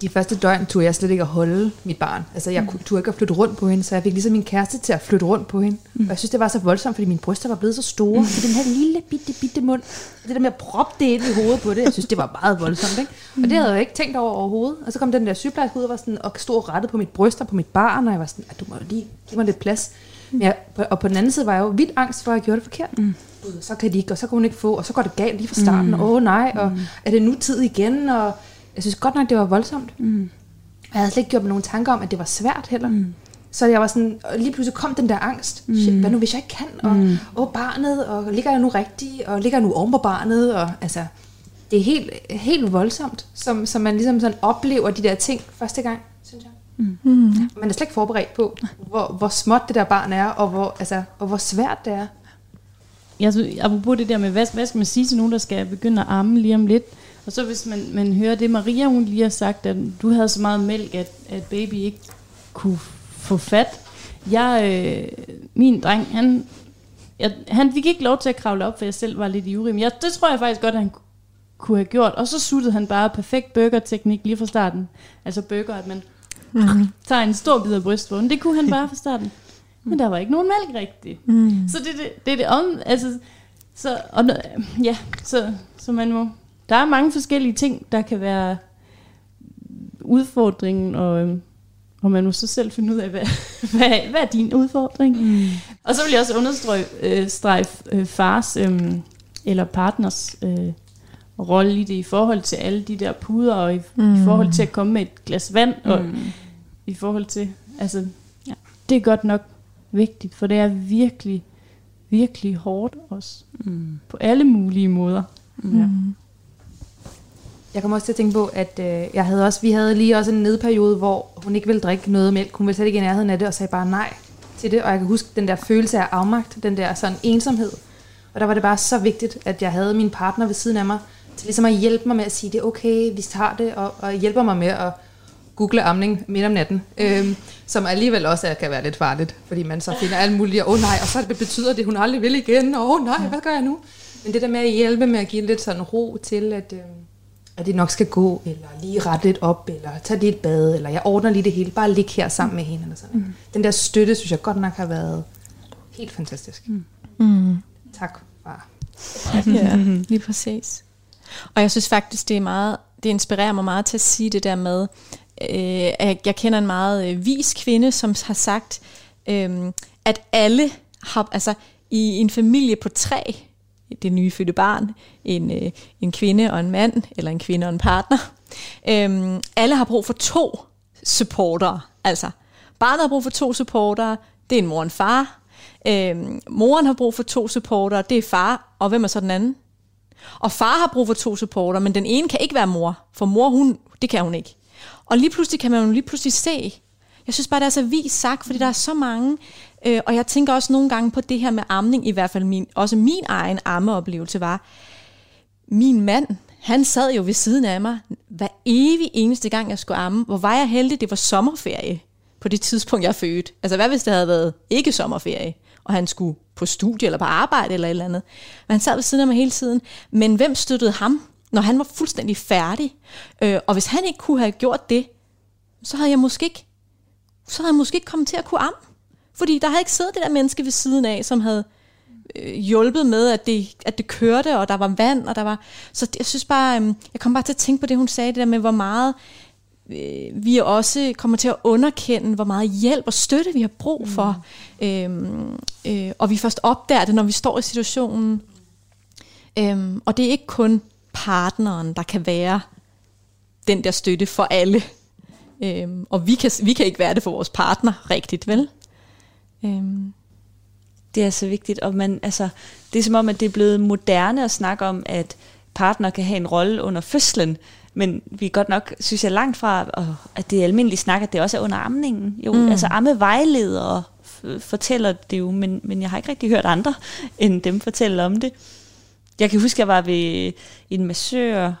de første døgn turde jeg slet ikke at holde mit barn. Altså jeg mm. turde ikke at flytte rundt på hende, så jeg fik ligesom min kæreste til at flytte rundt på hende. Mm. Og jeg synes, det var så voldsomt, fordi mine bryster var blevet så store. Mm. den her lille bitte, bitte mund, det der med at proppe det ind i hovedet på det, jeg synes, det var meget voldsomt. Ikke? Og det havde jeg ikke tænkt over overhovedet. Og så kom den der sygeplejerske ud og, var sådan, og stod rettet på mit bryst og på mit barn, og jeg var sådan, at du må lige give mig lidt plads. Men jeg, og på den anden side var jeg jo vildt angst for, at jeg gjorde det forkert. Mm. Så kan de ikke, og så kan hun ikke få, og så går det galt lige fra starten. Mm. Åh oh, nej, og mm. er det nu tid igen? Og jeg synes godt nok, det var voldsomt. Mm. Jeg havde slet ikke gjort mig nogen tanker om, at det var svært heller. Mm. Så jeg var sådan, og lige pludselig kom den der angst. Mm. Shit, hvad nu hvis jeg ikke kan? Og mm. åh, barnet, og ligger jeg nu rigtigt? Og ligger jeg nu oven på barnet? Og altså, det er helt, helt voldsomt, som, som man ligesom sådan oplever de der ting første gang, synes jeg. Mm. Mm. Man er slet ikke forberedt på, hvor, hvor småt det der barn er, og hvor, altså, og hvor svært det er. jeg, synes, apropos det der med, hvad, hvad skal man sige til nogen, der skal begynde at amme lige om lidt, og så hvis man, man hører det, Maria hun lige har sagt, at du havde så meget mælk, at, at baby ikke kunne få fat. Jeg, øh, min dreng, han, jeg, han fik ikke lov til at kravle op, for jeg selv var lidt ivrig. Men jeg, det tror jeg faktisk godt, at han kunne have gjort. Og så suttede han bare perfekt burger-teknik lige fra starten. Altså burger, at man mm. tager en stor bid af brystvågen. Det kunne han bare fra starten. Men der var ikke nogen mælk rigtigt. Mm. Så det, det, det er det om... Altså, så, og, ja, så, så man må... Der er mange forskellige ting, der kan være udfordringen, og, øhm, og man må så selv finde ud af, hvad, hvad, hvad er din udfordring? Mm. Og så vil jeg også understrege øh, øh, fars øh, eller partners øh, rolle i det i forhold til alle de der puder, og i, mm. i forhold til at komme med et glas vand, og Mm. i forhold til, altså, ja, det er godt nok vigtigt, for det er virkelig, virkelig hårdt også, Mm. på alle mulige måder. Mm. Ja. Jeg kommer også til at tænke på, at øh, jeg havde også, vi havde lige også en nedperiode, hvor hun ikke ville drikke noget mælk. Hun ville slet ikke i nærheden af det, og sagde bare nej til det. Og jeg kan huske den der følelse af afmagt, den der sådan ensomhed. Og der var det bare så vigtigt, at jeg havde min partner ved siden af mig, til ligesom at hjælpe mig med at sige, det er okay, vi tager det, og, og hjælper mig med at google amning midt om natten, øhm, som alligevel også er, kan være lidt farligt, fordi man så finder alt muligt, og åh oh, nej, og så betyder det, hun aldrig vil igen, og åh oh, nej, hvad gør jeg nu? Men det der med at hjælpe med at give lidt sådan ro til, at, øhm, at det nok skal gå, eller lige rette lidt op, eller tage lige et bad, eller jeg ordner lige det hele, bare ligge her sammen med hende, eller sådan. Mm. Den der støtte, synes jeg godt nok har været helt fantastisk. Mm. Mm. Tak, far. Ja, lige præcis. Og jeg synes faktisk, det er meget, det inspirerer mig meget til at sige det der med, øh, at jeg kender en meget øh, vis kvinde, som har sagt, øh, at alle har, altså i en familie på tre, det nyfødte barn, en, øh, en kvinde og en mand, eller en kvinde og en partner, Øhm, alle har brug for to supportere. Altså, barnet har brug for to supportere, det er en mor og en far. Øhm, moren har brug for to supportere, det er far, og hvem er så den anden? Og far har brug for to supporter, men den ene kan ikke være mor, for mor, hun, det kan hun ikke. Og lige pludselig kan man jo lige pludselig se, jeg synes bare, det er så vis sagt, fordi der er så mange, øh, og jeg tænker også nogle gange på det her med amning, i hvert fald min, også min egen ammeoplevelse var, min mand, han sad jo ved siden af mig hver evig eneste gang, jeg skulle amme. Hvor var jeg heldig, det var sommerferie på det tidspunkt, jeg fødte. Altså hvad hvis det havde været ikke sommerferie, og han skulle på studie eller på arbejde eller et eller andet. Men han sad ved siden af mig hele tiden. Men hvem støttede ham, når han var fuldstændig færdig? Øh, og hvis han ikke kunne have gjort det, så havde jeg måske ikke, så havde jeg måske ikke kommet til at kunne amme. Fordi der havde ikke siddet det der menneske ved siden af, som havde øh, hjulpet med, at det, at det kørte, og der var vand, og der var... Så det, jeg synes bare, øh, jeg kom bare til at tænke på det, hun sagde, det der med, hvor meget øh, vi også kommer til at underkende, hvor meget hjælp og støtte vi har brug for. Mm. Øhm, øh, og vi først opdager det, når vi står i situationen. Øhm, og det er ikke kun partneren, der kan være den der støtte for alle. Øhm, og vi kan, vi kan ikke være det for vores partner rigtigt, vel? Øhm, Det er så vigtigt, og man, altså, det er som om, at det er blevet moderne at snakke om, at partner kan have en rolle under fødslen, men vi er godt nok, synes jeg, langt fra, at det er almindeligt snak, at det også er under amningen. Jo, mm. altså ammevejledere f- fortæller det jo, men, men jeg har ikke rigtig hørt andre, end dem fortælle om det. Jeg kan huske, at jeg var ved en massør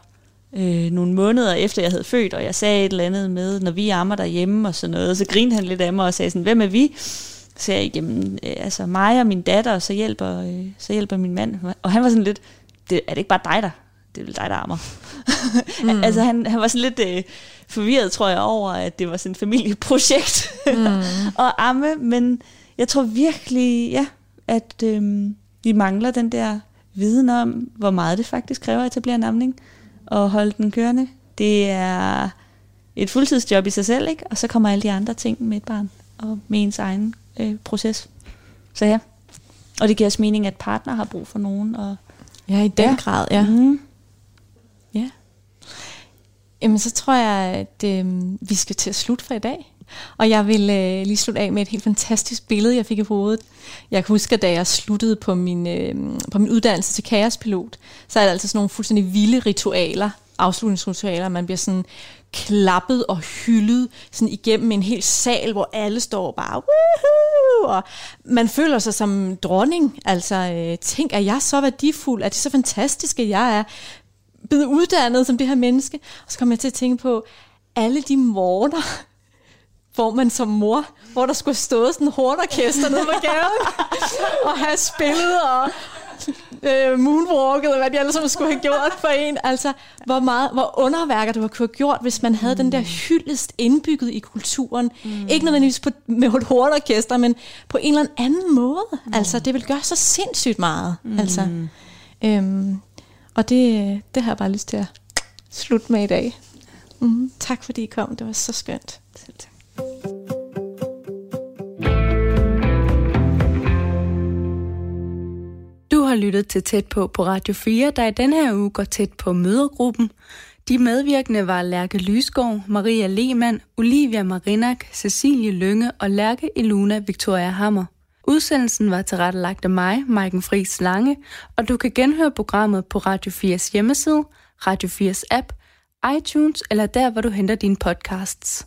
øh, nogle måneder efter, jeg havde født, og jeg sagde et eller andet med, når vi ammer derhjemme og sådan noget, så grinede han lidt af mig og sagde sådan, hvem er vi? Jeg, jamen, øh, altså mig og min datter, og så hjælper, øh, så hjælper min mand. Og han var sådan lidt, det, er det ikke bare dig, der? Det er vel dig, der ammer. Mm. altså han, han var sådan lidt øh, forvirret, tror jeg, over, at det var sådan et familieprojekt mm. at amme, men jeg tror virkelig, ja, at øh, vi mangler den der viden om, hvor meget det faktisk kræver at etablere en amning og holde den kørende. Det er et fuldtidsjob i sig selv, ikke? Og så kommer alle de andre ting med et barn og med ens egen øh, proces. Så ja. Og det giver os mening, at partner har brug for nogen. Og, ja, i den Ja. ja. grad, ja. mm, Ja. Jamen, så tror jeg, at øh, vi skal til at slutte for i dag. Og jeg vil øh, lige slutte af med et helt fantastisk billede, jeg fik i hovedet. Jeg kan huske, at da jeg sluttede på min, øh, på min uddannelse til kaospilot, så er der altså sådan nogle fuldstændig vilde ritualer afslutningsritualer, man bliver sådan klappet og hyldet sådan igennem en hel sal, hvor alle står bare, Woohoo! og man føler sig som dronning. Altså, øh, tænk, er jeg så værdifuld? Er det så fantastisk, at jeg er blevet uddannet som det her menneske? Og så kommer jeg til at tænke på alle de morgener, hvor man som mor, hvor der skulle stå sådan en hornorkester nede på gaden, og have spillet og øh, moonwalket, eller hvad de sammen skulle have gjort for en. Altså, hvor, meget, hvor underværker du kunne have gjort, hvis man havde mm. den der hyldest indbygget i kulturen. Mm. Ikke nødvendigvis på, med et hornorkester, men på en eller anden måde. Mm. Altså, det vil gøre så sindssygt meget. Mm. Altså, øhm, og det, det har jeg bare lyst til at slutte med i dag. Mm. Tak fordi I kom, det var så skønt. Selv tak. Du har lyttet til Tæt på på Radio 4, der i denne her uge går tæt på mødergruppen. De medvirkende var Lærke Lysgaard, Maria Lehmann, Olivia Marinak, Cecilie Lønge og Lærke Eluna Victoria Hammer. Udsendelsen var tilrettelagt af mig, Maiken Friis Lange, og du kan genhøre programmet på Radio 4's hjemmeside, Radio 4's app, iTunes eller der, hvor du henter dine podcasts.